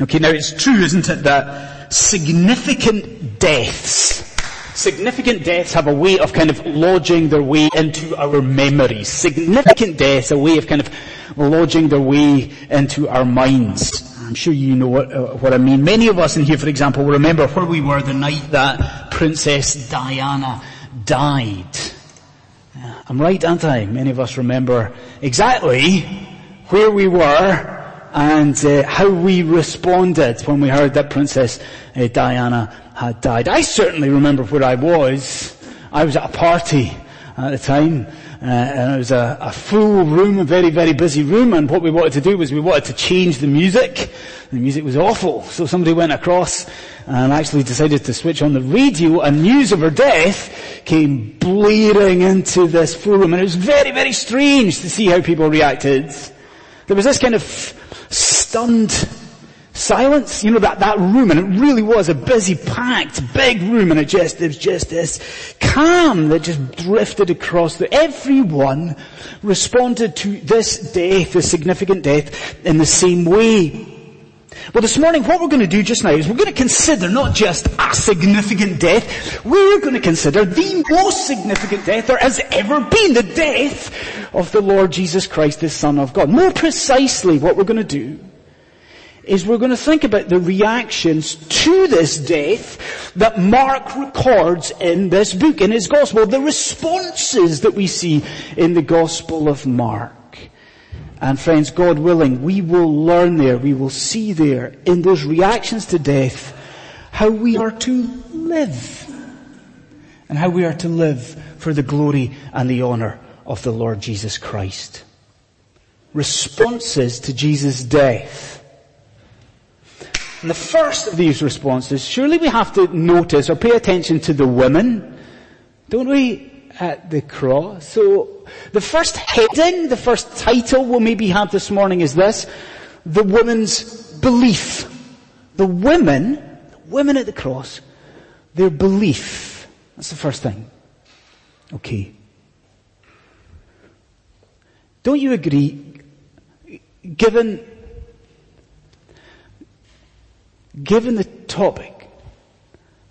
Okay, now it's true, isn't it, that significant deaths, significant deaths have a way of kind of lodging their way into our memories. Significant deaths, a way of kind of lodging their way into our minds. I'm sure you know what, uh, what I mean. Many of us in here, for example, will remember where we were the night that Princess Diana died. I'm right, aren't I? Many of us remember exactly where we were and uh, how we responded when we heard that Princess uh, Diana had died. I certainly remember where I was. I was at a party at the time. Uh, and it was a, a, full room, a very, very busy room, and what we wanted to do was we wanted to change the music. The music was awful, so somebody went across and actually decided to switch on the radio, and news of her death came blaring into this full room, and it was very, very strange to see how people reacted. There was this kind of stunned silence, you know, that, that room, and it really was a busy, packed, big room, and it just, there was just this calm that just drifted across the, everyone responded to this death, this significant death, in the same way. Well this morning what we're going to do just now is we're going to consider not just a significant death, we're going to consider the most significant death there has ever been, the death of the Lord Jesus Christ, the Son of God. More precisely what we're going to do is we're going to think about the reactions to this death that Mark records in this book, in his gospel, the responses that we see in the gospel of Mark. And friends, God willing, we will learn there, we will see there, in those reactions to death, how we are to live. And how we are to live for the glory and the honor of the Lord Jesus Christ. Responses to Jesus' death and the first of these responses, surely we have to notice or pay attention to the women, don't we, at the cross? So, the first heading, the first title we'll maybe have this morning is this, the woman's belief. The women, the women at the cross, their belief. That's the first thing. Okay. Don't you agree, given given the topic,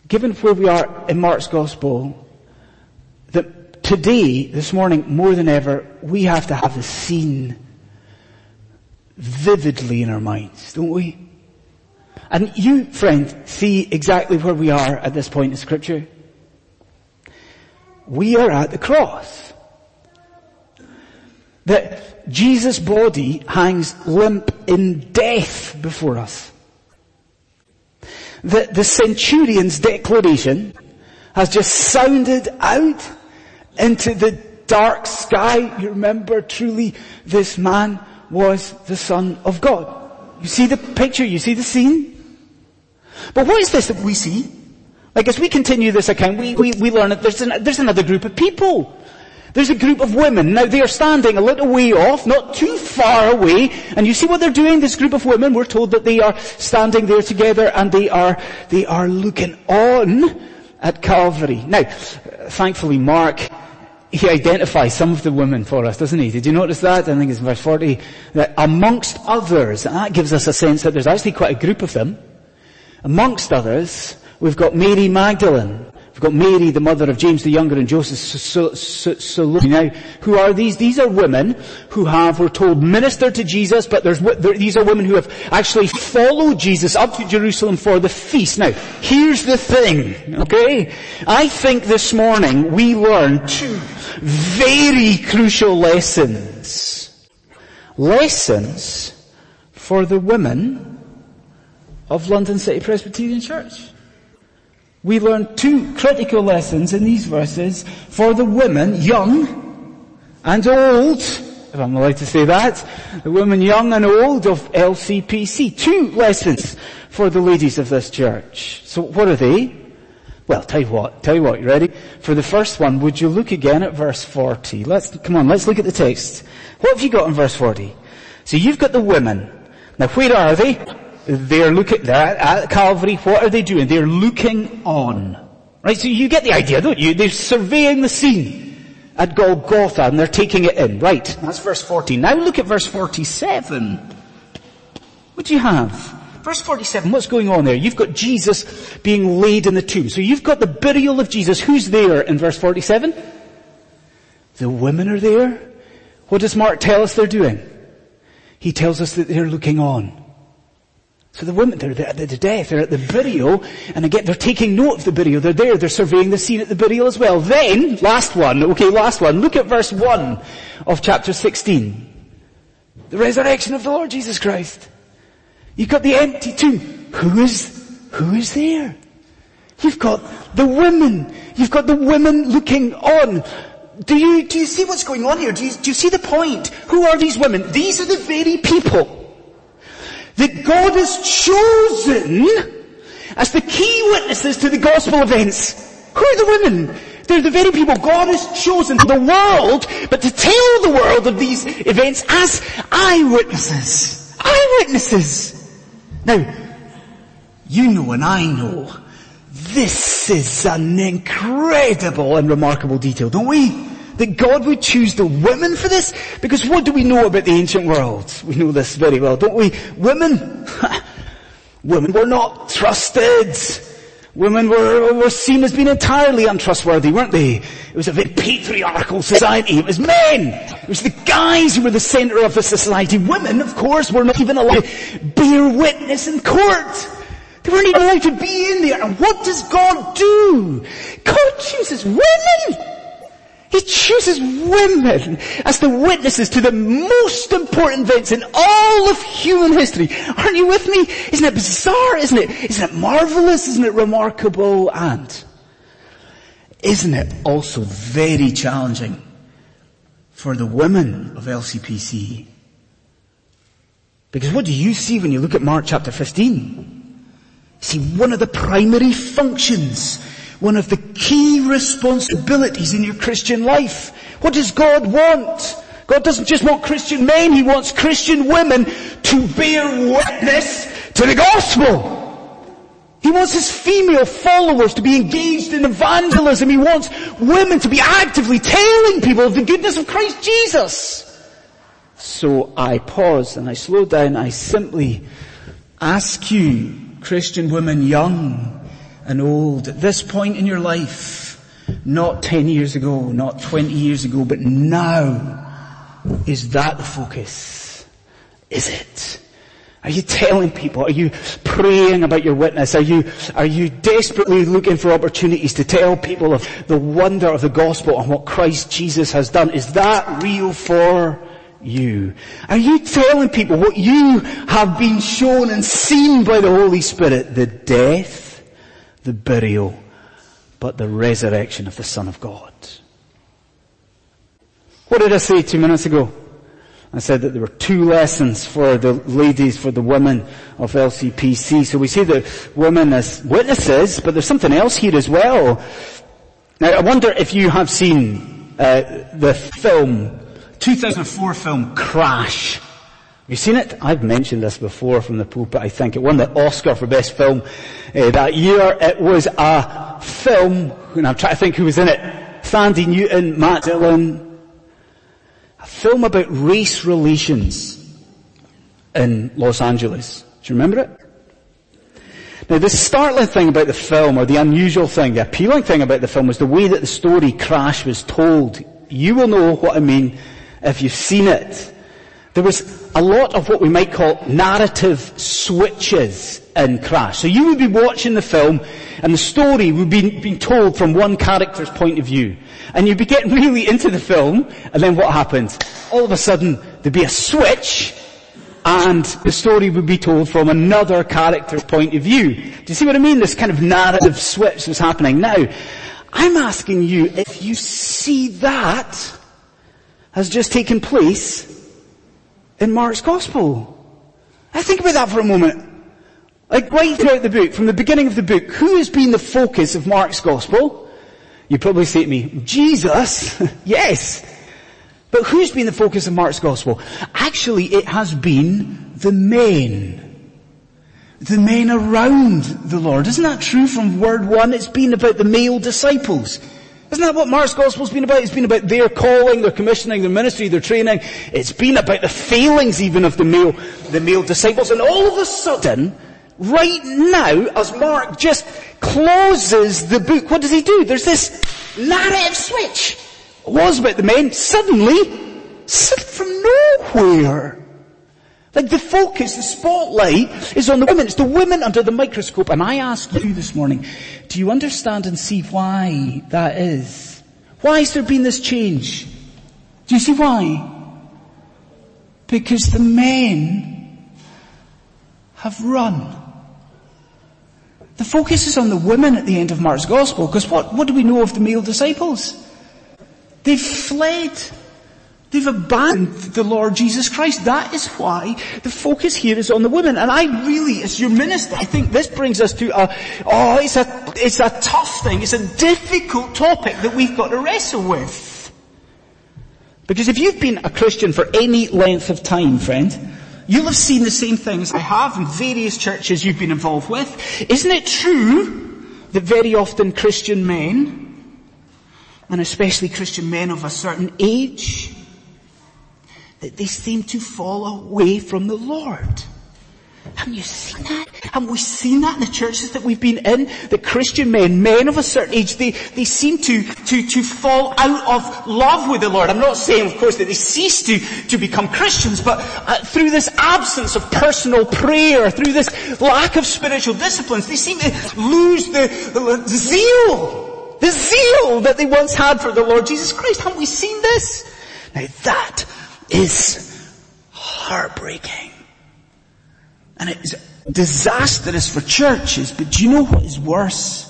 given where we are in Mark's gospel, that today, this morning, more than ever, we have to have the scene vividly in our minds, don't we? And you, friend, see exactly where we are at this point in scripture. We are at the cross. That Jesus' body hangs limp in death before us that the centurion's declaration has just sounded out into the dark sky. You remember truly this man was the son of God. You see the picture, you see the scene? But what is this that we see? Like as we continue this account, we, we, we learn that there's, an, there's another group of people there's a group of women. Now they are standing a little way off, not too far away, and you see what they're doing, this group of women, we're told that they are standing there together and they are, they are looking on at Calvary. Now, thankfully Mark, he identifies some of the women for us, doesn't he? Did you notice that? I think it's verse 40, that amongst others, and that gives us a sense that there's actually quite a group of them, amongst others, we've got Mary Magdalene, We've got Mary, the mother of James the Younger and Joseph Salome. Now, who are these? These are women who have, we're told, ministered to Jesus, but there's, these are women who have actually followed Jesus up to Jerusalem for the feast. Now, here's the thing, okay? I think this morning we learn two very crucial lessons. Lessons for the women of London City Presbyterian Church we learn two critical lessons in these verses for the women, young and old, if I'm allowed to say that, the women young and old of LCPC. Two lessons for the ladies of this church. So what are they? Well, tell you what, tell you what, you ready? For the first one, would you look again at verse 40? Let's, come on, let's look at the text. What have you got in verse 40? So you've got the women. Now where are they? They're looking, they're at Calvary, what are they doing? They're looking on. Right, so you get the idea, don't you? They're surveying the scene at Golgotha and they're taking it in. Right, that's verse 40. Now look at verse 47. What do you have? Verse 47, what's going on there? You've got Jesus being laid in the tomb. So you've got the burial of Jesus. Who's there in verse 47? The women are there. What does Mark tell us they're doing? He tells us that they're looking on. So the women, they're at the death, they're at the burial, and again, they're taking note of the burial. They're there, they're surveying the scene at the burial as well. Then, last one, okay, last one. Look at verse 1 of chapter 16. The resurrection of the Lord Jesus Christ. You've got the empty tomb. Who is, who is there? You've got the women. You've got the women looking on. Do you, do you see what's going on here? Do you, do you see the point? Who are these women? These are the very people that God has chosen as the key witnesses to the gospel events. Who are the women? They're the very people God has chosen for the world, but to tell the world of these events as eyewitnesses. Eyewitnesses. Now, you know and I know, this is an incredible and remarkable detail, don't we? That God would choose the women for this? Because what do we know about the ancient world? We know this very well, don't we? Women, women were not trusted. Women were, were seen as being entirely untrustworthy, weren't they? It was a very patriarchal society. It was men. It was the guys who were the center of the society. Women, of course, were not even allowed to bear witness in court. They weren't even allowed to be in there. And what does God do? God chooses women! He chooses women as the witnesses to the most important events in all of human history. Aren't you with me? Isn't it bizarre? Isn't it? Isn't it marvelous? Isn't it remarkable? And isn't it also very challenging for the women of LCPC? Because what do you see when you look at Mark chapter 15? See, one of the primary functions one of the key responsibilities in your Christian life. What does God want? God doesn't just want Christian men, He wants Christian women to bear witness to the gospel. He wants his female followers to be engaged in evangelism. He wants women to be actively telling people of the goodness of Christ Jesus. So I pause and I slow down. I simply ask you, Christian women, young, and old at this point in your life, not 10 years ago, not 20 years ago, but now, is that the focus? Is it? Are you telling people? Are you praying about your witness? Are you, are you desperately looking for opportunities to tell people of the wonder of the gospel and what Christ Jesus has done? Is that real for you? Are you telling people what you have been shown and seen by the Holy Spirit? The death the burial, but the resurrection of the Son of God. What did I say two minutes ago? I said that there were two lessons for the ladies, for the women of LCPC. So we see the women as witnesses, but there's something else here as well. Now I wonder if you have seen uh, the film, 2004 film Crash. Have you seen it? I've mentioned this before from the pulpit, I think. It won the Oscar for Best Film uh, that year. It was a film, and I'm trying to think who was in it. Thandie Newton, Matt Dillon. A film about race relations in Los Angeles. Do you remember it? Now the startling thing about the film, or the unusual thing, the appealing thing about the film was the way that the story Crash was told. You will know what I mean if you've seen it. There was a lot of what we might call narrative switches in Crash. So you would be watching the film and the story would be being told from one character's point of view. And you'd be getting really into the film and then what happens? All of a sudden there'd be a switch and the story would be told from another character's point of view. Do you see what I mean? This kind of narrative switch was happening. Now, I'm asking you if you see that has just taken place in Mark's Gospel. I think about that for a moment. Like right throughout the book, from the beginning of the book, who has been the focus of Mark's Gospel? You probably say to me, Jesus. yes. But who's been the focus of Mark's Gospel? Actually, it has been the men. The men around the Lord. Isn't that true from word one? It's been about the male disciples. Isn't that what Mark's gospel's been about? It's been about their calling, their commissioning, their ministry, their training. It's been about the failings even of the male, the male disciples. And all of a sudden, right now, as Mark just closes the book, what does he do? There's this narrative switch. It was about the men, suddenly, from nowhere. Like the focus, the spotlight is on the women. It's the women under the microscope. And I ask you this morning, do you understand and see why that is? Why has there been this change? Do you see why? Because the men have run. The focus is on the women at the end of Mark's gospel, because what, what do we know of the male disciples? They've fled. They've abandoned the Lord Jesus Christ. That is why the focus here is on the women. And I really, as your minister, I think this brings us to a, oh, it's a, it's a tough thing. It's a difficult topic that we've got to wrestle with. Because if you've been a Christian for any length of time, friend, You'll have seen the same things I have in various churches you've been involved with. Isn't it true that very often Christian men, and especially Christian men of a certain age, that they seem to fall away from the Lord? Haven't you seen that? Haven't we seen that in the churches that we've been in? That Christian men, men of a certain age, they, they seem to, to, to fall out of love with the Lord. I'm not saying, of course, that they cease to, to become Christians, but uh, through this absence of personal prayer, through this lack of spiritual disciplines, they seem to lose the, the zeal, the zeal that they once had for the Lord Jesus Christ. Haven't we seen this? Now that is heartbreaking. And it is disastrous for churches, but do you know what is worse?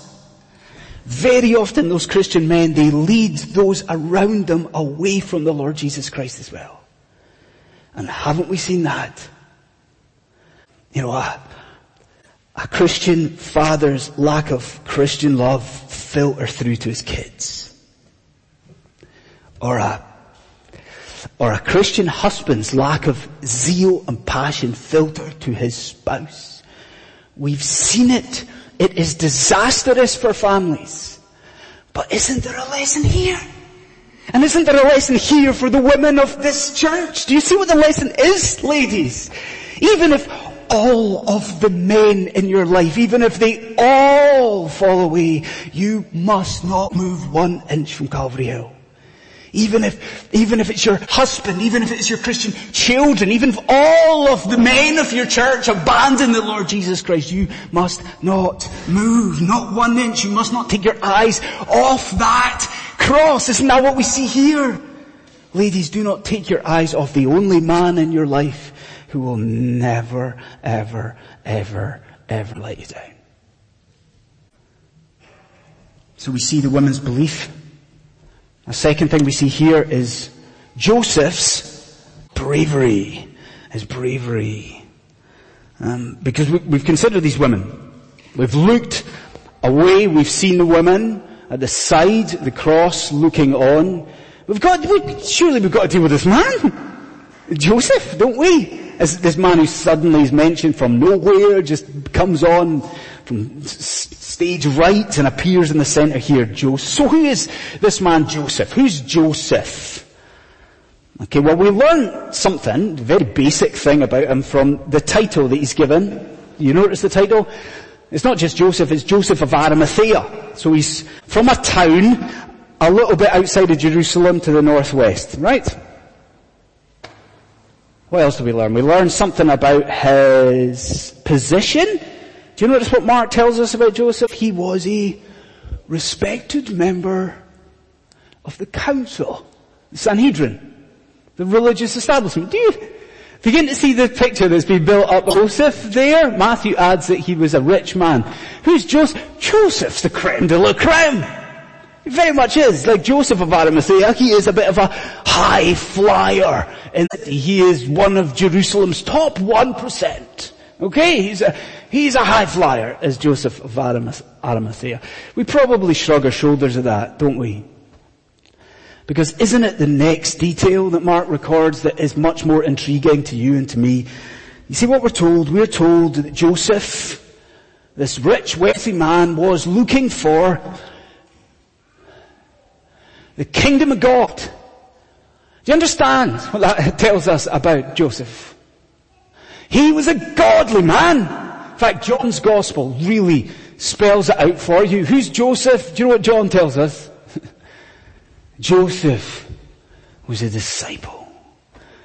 Very often those Christian men, they lead those around them away from the Lord Jesus Christ as well. And haven't we seen that? You know, a, a Christian father's lack of Christian love filter through to his kids. Or a or a Christian husband's lack of zeal and passion filter to his spouse. We've seen it. It is disastrous for families. But isn't there a lesson here? And isn't there a lesson here for the women of this church? Do you see what the lesson is, ladies? Even if all of the men in your life, even if they all fall away, you must not move one inch from Calvary Hill. Even if, even if it's your husband, even if it's your Christian children, even if all of the men of your church abandon the Lord Jesus Christ, you must not move, not one inch. You must not take your eyes off that cross. Isn't that what we see here? Ladies, do not take your eyes off the only man in your life who will never, ever, ever, ever let you down. So we see the woman's belief a second thing we see here is Joseph's bravery. His bravery. Um, because we, we've considered these women. We've looked away, we've seen the women at the side, the cross, looking on. We've got, we, surely we've got to deal with this man. Joseph, don't we? As this man who suddenly is mentioned from nowhere, just comes on from stage right and appears in the center here, Joseph. So who is this man Joseph? Who's Joseph? Okay, well we learn something, very basic thing about him from the title that he's given. You notice the title? It's not just Joseph, it's Joseph of Arimathea. So he's from a town a little bit outside of Jerusalem to the northwest, right? What else do we learn? We learn something about his position do you notice what Mark tells us about Joseph? He was a respected member of the council, the Sanhedrin, the religious establishment. Do you begin to see the picture that's been built up Joseph there? Matthew adds that he was a rich man. Who's Joseph? Joseph's the creme de la creme. He very much is. Like Joseph of Arimathea, he is a bit of a high flyer. And he is one of Jerusalem's top 1%. Okay? He's a, he's a high flyer, as Joseph of Arimathea. We probably shrug our shoulders at that, don't we? Because isn't it the next detail that Mark records that is much more intriguing to you and to me? You see what we're told? We're told that Joseph, this rich, wealthy man, was looking for the kingdom of God. Do you understand what that tells us about Joseph? He was a godly man. In fact, John's gospel really spells it out for you. Who's Joseph? Do you know what John tells us? Joseph was a disciple.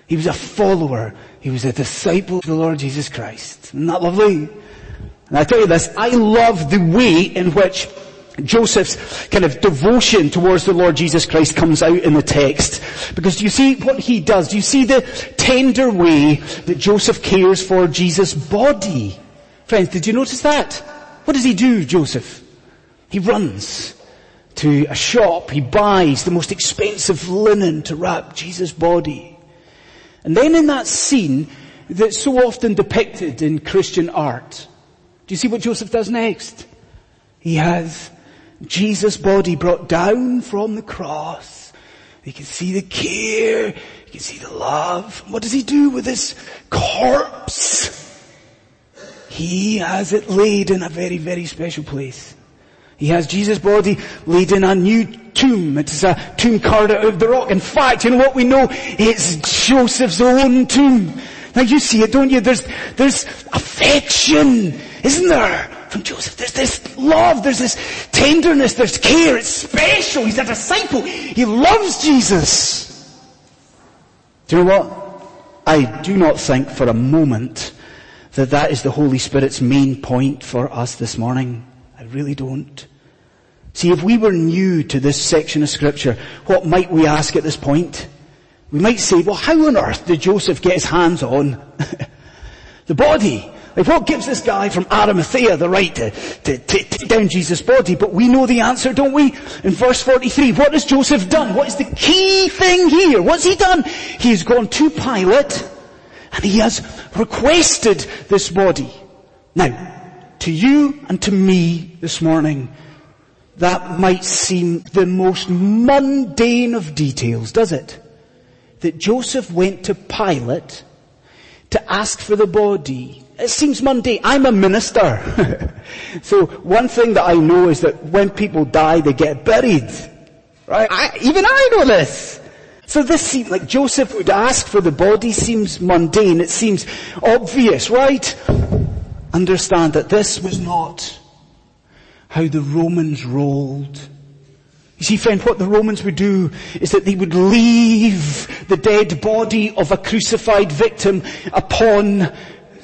He was a follower. He was a disciple of the Lord Jesus Christ. Isn't that lovely? And I tell you this, I love the way in which Joseph's kind of devotion towards the Lord Jesus Christ comes out in the text. Because do you see what he does? Do you see the tender way that Joseph cares for Jesus' body? Friends, did you notice that? What does he do, Joseph? He runs to a shop, he buys the most expensive linen to wrap Jesus' body. And then in that scene that's so often depicted in Christian art, do you see what Joseph does next? He has Jesus' body brought down from the cross. You can see the care, you can see the love. What does he do with this corpse? He has it laid in a very, very special place. He has Jesus' body laid in a new tomb. It's a tomb carved out of the rock. In fact, you know what we know? It's Joseph's own tomb. Now you see it, don't you? There's, there's affection, isn't there? From Joseph. There's this love, there's this tenderness, there's care. It's special. He's a disciple. He loves Jesus. Do you know what? I do not think for a moment that that is the Holy Spirit's main point for us this morning. I really don't. See, if we were new to this section of scripture, what might we ask at this point? We might say, well, how on earth did Joseph get his hands on the body? Like what gives this guy from Arimathea the right to, to, to take down Jesus' body? But we know the answer, don't we? In verse 43, what has Joseph done? What is the key thing here? What's he done? He's gone to Pilate and he has requested this body. Now, to you and to me this morning, that might seem the most mundane of details, does it? That Joseph went to Pilate to ask for the body. It seems mundane. I'm a minister. so one thing that I know is that when people die, they get buried. Right? I, even I know this. So this seems like Joseph would ask for the body seems mundane. It seems obvious, right? Understand that this was not how the Romans rolled. You see friend, what the Romans would do is that they would leave the dead body of a crucified victim upon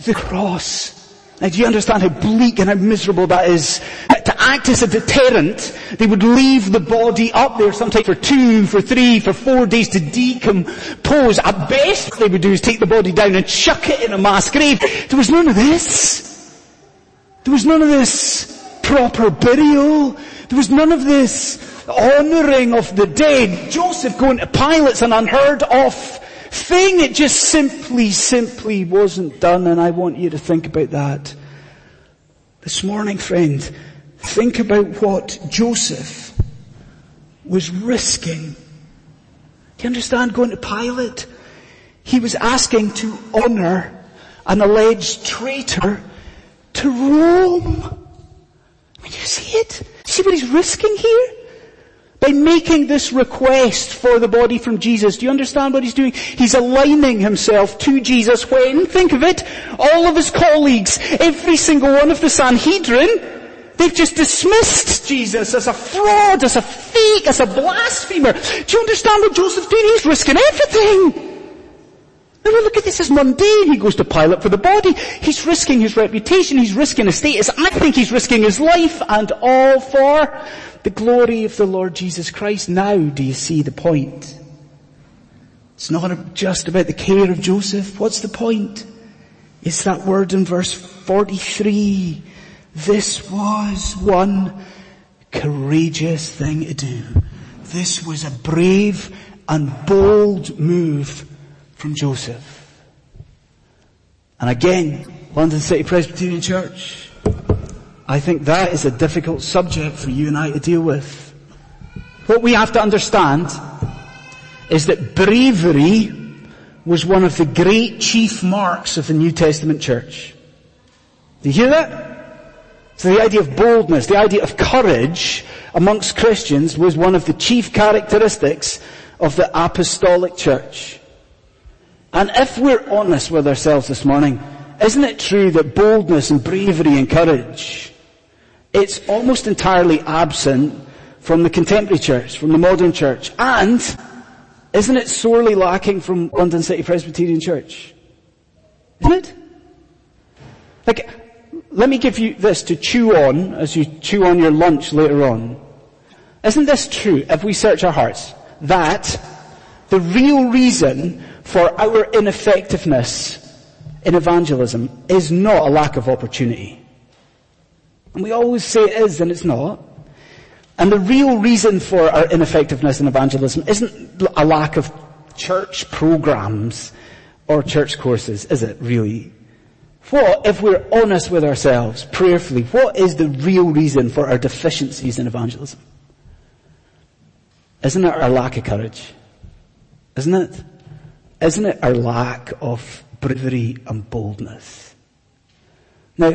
the cross. Now do you understand how bleak and how miserable that is? To act as a deterrent, they would leave the body up there sometimes for two, for three, for four days to decompose. At best what they would do is take the body down and chuck it in a mass grave. There was none of this. There was none of this proper burial. There was none of this honouring of the dead. Joseph going to Pilate's an unheard of thing. It just simply, simply wasn't done and I want you to think about that. This morning, friend, think about what Joseph was risking. Do you understand going to Pilate? He was asking to honour an alleged traitor to Rome. Do you see it? See what he's risking here? By making this request for the body from Jesus, do you understand what he's doing? He's aligning himself to Jesus when, think of it, all of his colleagues, every single one of the Sanhedrin, They've just dismissed Jesus as a fraud, as a fake, as a blasphemer. Do you understand what Joseph's doing? He's risking everything. Now look at this as mundane. He goes to Pilate for the body. He's risking his reputation. He's risking his status. I think he's risking his life and all for the glory of the Lord Jesus Christ. Now do you see the point? It's not just about the care of Joseph. What's the point? It's that word in verse 43. This was one courageous thing to do. This was a brave and bold move from Joseph. And again, London City Presbyterian Church, I think that is a difficult subject for you and I to deal with. What we have to understand is that bravery was one of the great chief marks of the New Testament church. Do you hear that? So the idea of boldness, the idea of courage amongst Christians was one of the chief characteristics of the apostolic church. And if we're honest with ourselves this morning, isn't it true that boldness and bravery and courage, it's almost entirely absent from the contemporary church, from the modern church, and isn't it sorely lacking from London City Presbyterian Church? Isn't it? Like, let me give you this to chew on as you chew on your lunch later on. Isn't this true if we search our hearts? That the real reason for our ineffectiveness in evangelism is not a lack of opportunity. And we always say it is and it's not. And the real reason for our ineffectiveness in evangelism isn't a lack of church programs or church courses, is it really? What, if we're honest with ourselves, prayerfully, what is the real reason for our deficiencies in evangelism? Isn't it our lack of courage? Isn't it? Isn't it our lack of bravery and boldness? Now,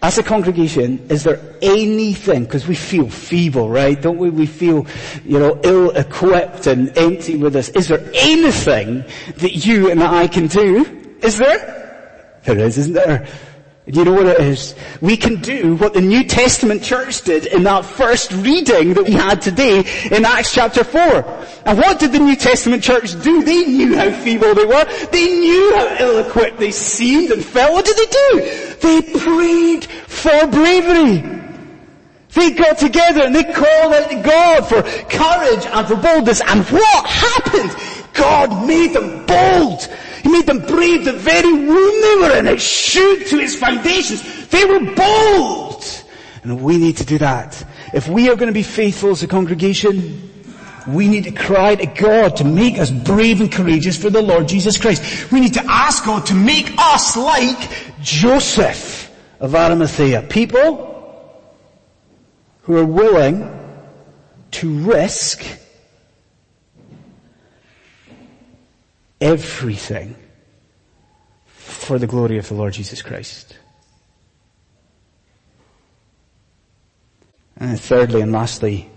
as a congregation, is there anything, because we feel feeble, right? Don't we? We feel, you know, ill-equipped and empty with us. Is there anything that you and I can do? Is there? There is, isn't there? Do you know what it is? We can do what the New Testament church did in that first reading that we had today in Acts chapter 4. And what did the New Testament church do? They knew how feeble they were. They knew how ill-equipped they seemed and felt. What did they do? They prayed for bravery. They got together and they called out to God for courage and for boldness. And what happened? God made them bold. He made them brave the very room they were in. It shook to its foundations. They were bold. And we need to do that. If we are going to be faithful as a congregation, we need to cry to God to make us brave and courageous for the Lord Jesus Christ. We need to ask God to make us like Joseph of Arimathea. People who are willing to risk everything for the glory of the Lord Jesus Christ. And thirdly and lastly,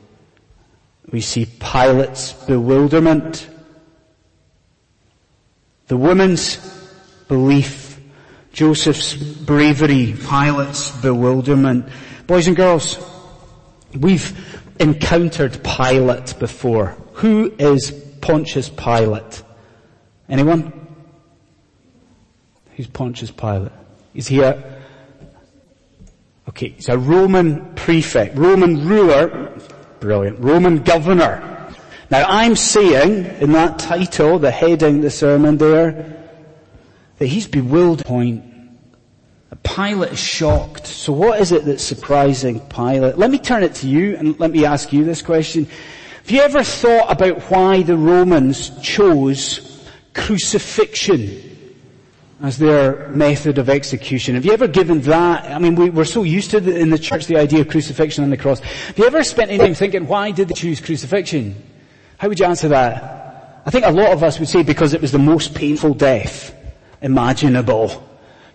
we see Pilate's bewilderment. The woman's belief, Joseph's bravery, Pilate's bewilderment. Boys and girls, we've encountered Pilate before. Who is Pontius Pilate? Anyone? Who's Pontius Pilate? Is he a, okay, he's a Roman prefect, Roman ruler, brilliant, Roman governor. Now I'm saying in that title, the heading, the sermon there, that he's bewildered point. Pilate is shocked. So what is it that's surprising Pilate? Let me turn it to you and let me ask you this question. Have you ever thought about why the Romans chose crucifixion as their method of execution. Have you ever given that? I mean, we, are so used to the, in the church the idea of crucifixion on the cross. Have you ever spent any time thinking, why did they choose crucifixion? How would you answer that? I think a lot of us would say because it was the most painful death imaginable.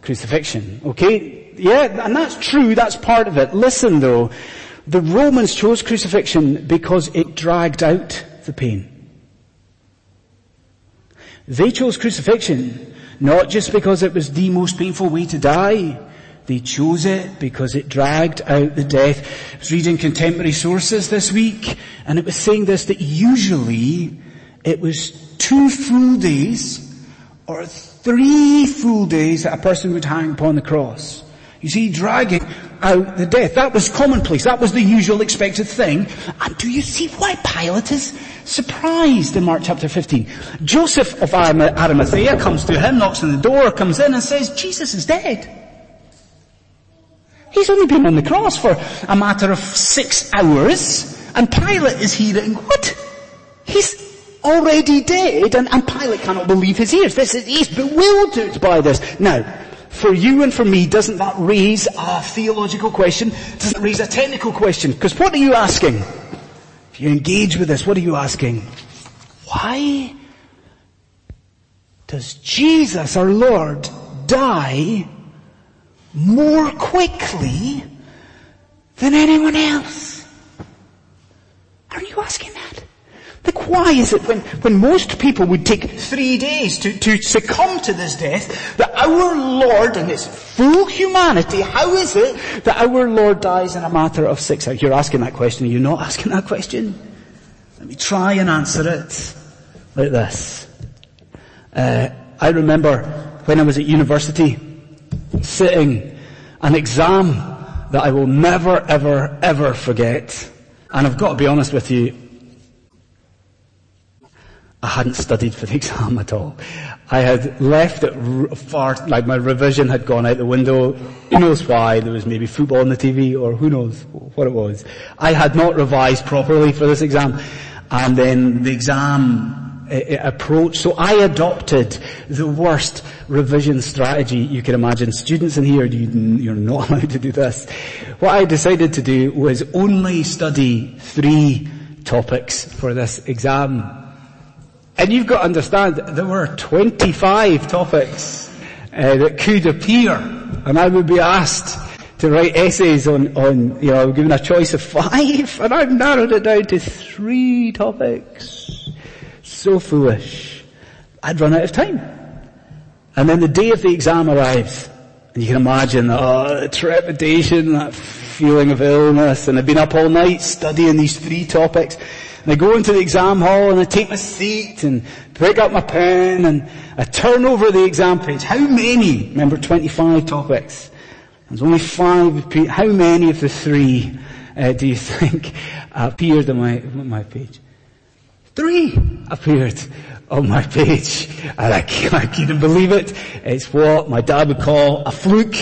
Crucifixion. Okay? Yeah, and that's true, that's part of it. Listen though, the Romans chose crucifixion because it dragged out the pain. They chose crucifixion not just because it was the most painful way to die. They chose it because it dragged out the death. I was reading contemporary sources this week and it was saying this that usually it was two full days or three full days that a person would hang upon the cross. You see, dragging out the death. That was commonplace. That was the usual expected thing. And do you see why Pilate is surprised in Mark chapter 15? Joseph of Arimathea comes to him, knocks on the door, comes in and says, Jesus is dead. He's only been on the cross for a matter of six hours, and Pilate is hearing, what? He's already dead, and, and Pilate cannot believe his ears. This is, he's bewildered by this. Now, for you and for me, doesn't that raise a theological question? Doesn't it raise a technical question? Because what are you asking? If you engage with this, what are you asking? Why does Jesus, our Lord, die more quickly than anyone else? Are you asking? Like why is it when, when most people would take three days to, to succumb to this death, that our Lord in his full humanity, how is it that our Lord dies in a matter of six hours? You're asking that question, you're you not asking that question? Let me try and answer it like this. Uh, I remember when I was at university, sitting an exam that I will never, ever, ever forget. And I've got to be honest with you, I hadn't studied for the exam at all. I had left it far, like my revision had gone out the window. Who knows why? There was maybe football on the TV or who knows what it was. I had not revised properly for this exam. And then the exam uh, approach. So I adopted the worst revision strategy you can imagine. Students in here, you're not allowed to do this. What I decided to do was only study three topics for this exam. And you've got to understand, there were 25 topics uh, that could appear, and I would be asked to write essays on, on, you know, given a choice of five, and I've narrowed it down to three topics. So foolish. I'd run out of time. And then the day of the exam arrives, and you can imagine, oh, the trepidation, that feeling of illness, and I've been up all night studying these three topics, and I go into the exam hall and I take my seat and pick up my pen and I turn over the exam page. How many, remember 25 topics, there's only five, how many of the three uh, do you think appeared on my, on my page? Three appeared on my page. And I, I couldn't believe it. It's what my dad would call a fluke.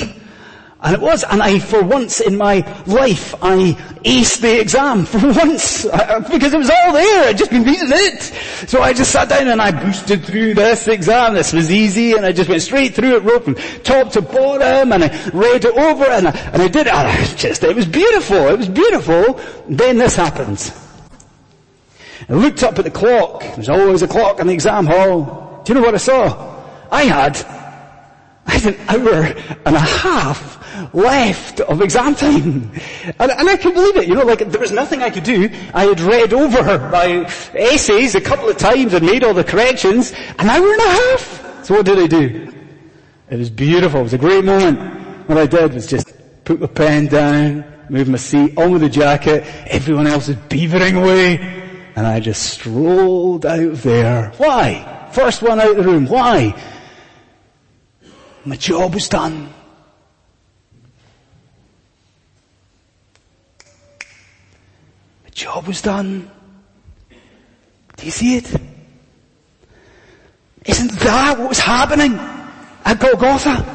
And it was, and I, for once in my life, I aced the exam. For once, uh, because it was all there. I'd just been reading it. So I just sat down and I boosted through this exam. This was easy, and I just went straight through it, wrote from top to bottom, and I read it over, and I, and I did it. And I just, it was beautiful. It was beautiful. Then this happens. I looked up at the clock. There's always a clock in the exam hall. Do you know what I saw? I had, An hour and a half left of exam time. And, and I could believe it, you know, like there was nothing I could do. I had read over my essays a couple of times and made all the corrections, an hour and a half. So what did I do? It was beautiful, it was a great moment. What I did was just put my pen down, move my seat, on with the jacket, everyone else is beavering away, and I just strolled out there. Why? First one out of the room. Why? My job was done. My job was done. Do you see it? Isn't that what was happening at Golgotha?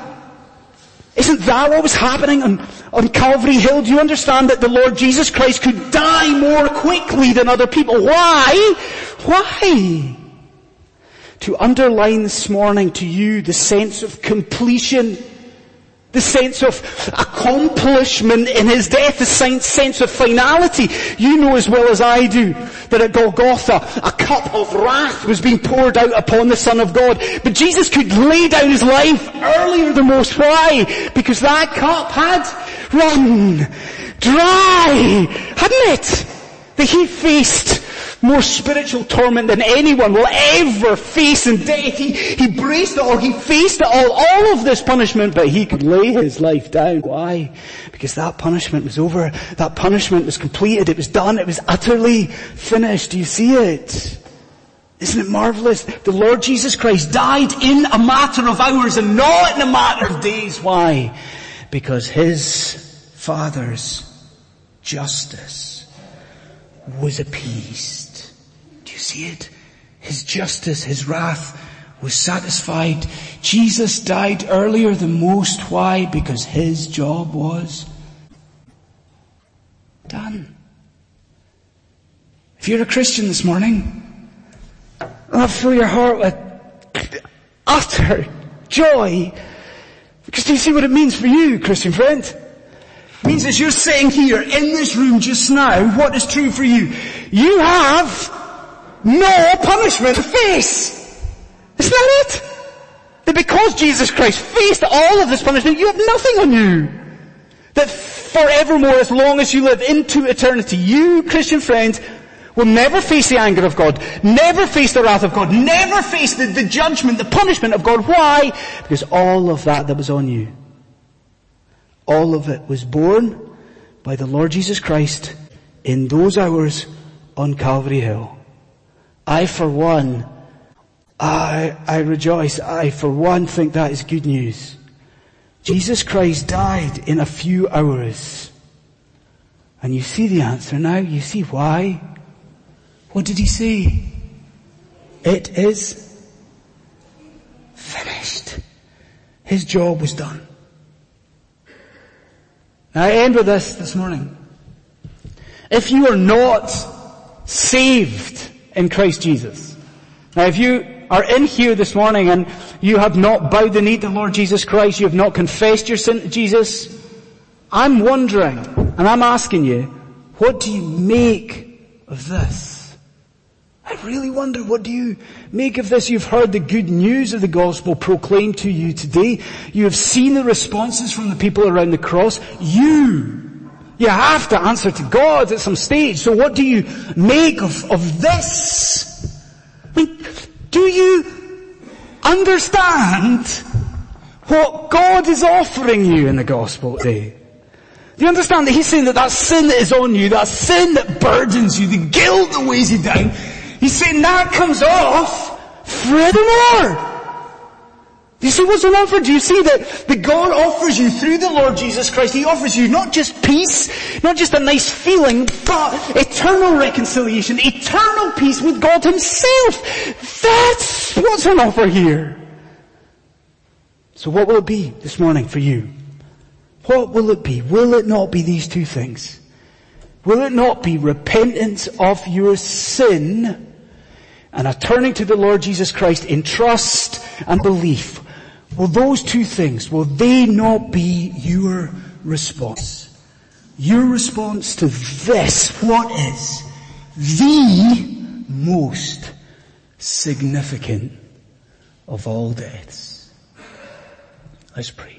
Isn't that what was happening on, on Calvary Hill? Do you understand that the Lord Jesus Christ could die more quickly than other people? Why? Why? To underline this morning to you the sense of completion the sense of accomplishment in his death, the sense of finality. You know as well as I do that at Golgotha a cup of wrath was being poured out upon the Son of God. But Jesus could lay down his life earlier than most. Why? Because that cup had run dry, hadn't it? That he faced more spiritual torment than anyone will ever face in death. He, he braced it all, he faced it all, all of this punishment, but he could lay his life down. Why? Because that punishment was over, that punishment was completed, it was done, it was utterly finished. Do you see it? Isn't it marvelous? The Lord Jesus Christ died in a matter of hours and not in a matter of days. Why? Because His Father's justice was appeased you see it? His justice, His wrath was satisfied. Jesus died earlier than most. Why? Because His job was done. If you're a Christian this morning, I'll fill your heart with utter joy. Because do you see what it means for you, Christian friend? It means as you're sitting here in this room just now, what is true for you? You have no punishment to face. Isn't that it? That because Jesus Christ faced all of this punishment, you have nothing on you. That forevermore, as long as you live into eternity, you, Christian friends, will never face the anger of God, never face the wrath of God, never face the, the judgment, the punishment of God. Why? Because all of that that was on you, all of it was borne by the Lord Jesus Christ in those hours on Calvary Hill. I for one, I, I rejoice. I for one think that is good news. Jesus Christ died in a few hours. And you see the answer now. You see why. What did he say? It is finished. His job was done. Now I end with this this morning. If you are not saved in Christ Jesus, now if you are in here this morning and you have not bowed the knee to Lord Jesus Christ, you have not confessed your sin to Jesus, I'm wondering, and I'm asking you, what do you make of this? I really wonder, what do you make of this? You've heard the good news of the gospel proclaimed to you today. You have seen the responses from the people around the cross. You, you have to answer to God at some stage. So what do you make of, of this? I mean, do you understand what God is offering you in the gospel today? Do you understand that He's saying that that sin that is on you, that sin that burdens you, the guilt that weighs you down, He's saying that comes off furthermore. Do you see what's on offer? Do you see that, that God offers you through the Lord Jesus Christ, He offers you not just peace, not just a nice feeling, but eternal reconciliation, eternal peace with God Himself. That's what's on offer here. So what will it be this morning for you? What will it be? Will it not be these two things? Will it not be repentance of your sin and a turning to the Lord Jesus Christ in trust and belief, will those two things, will they not be your response? Your response to this, what is the most significant of all deaths? Let's pray.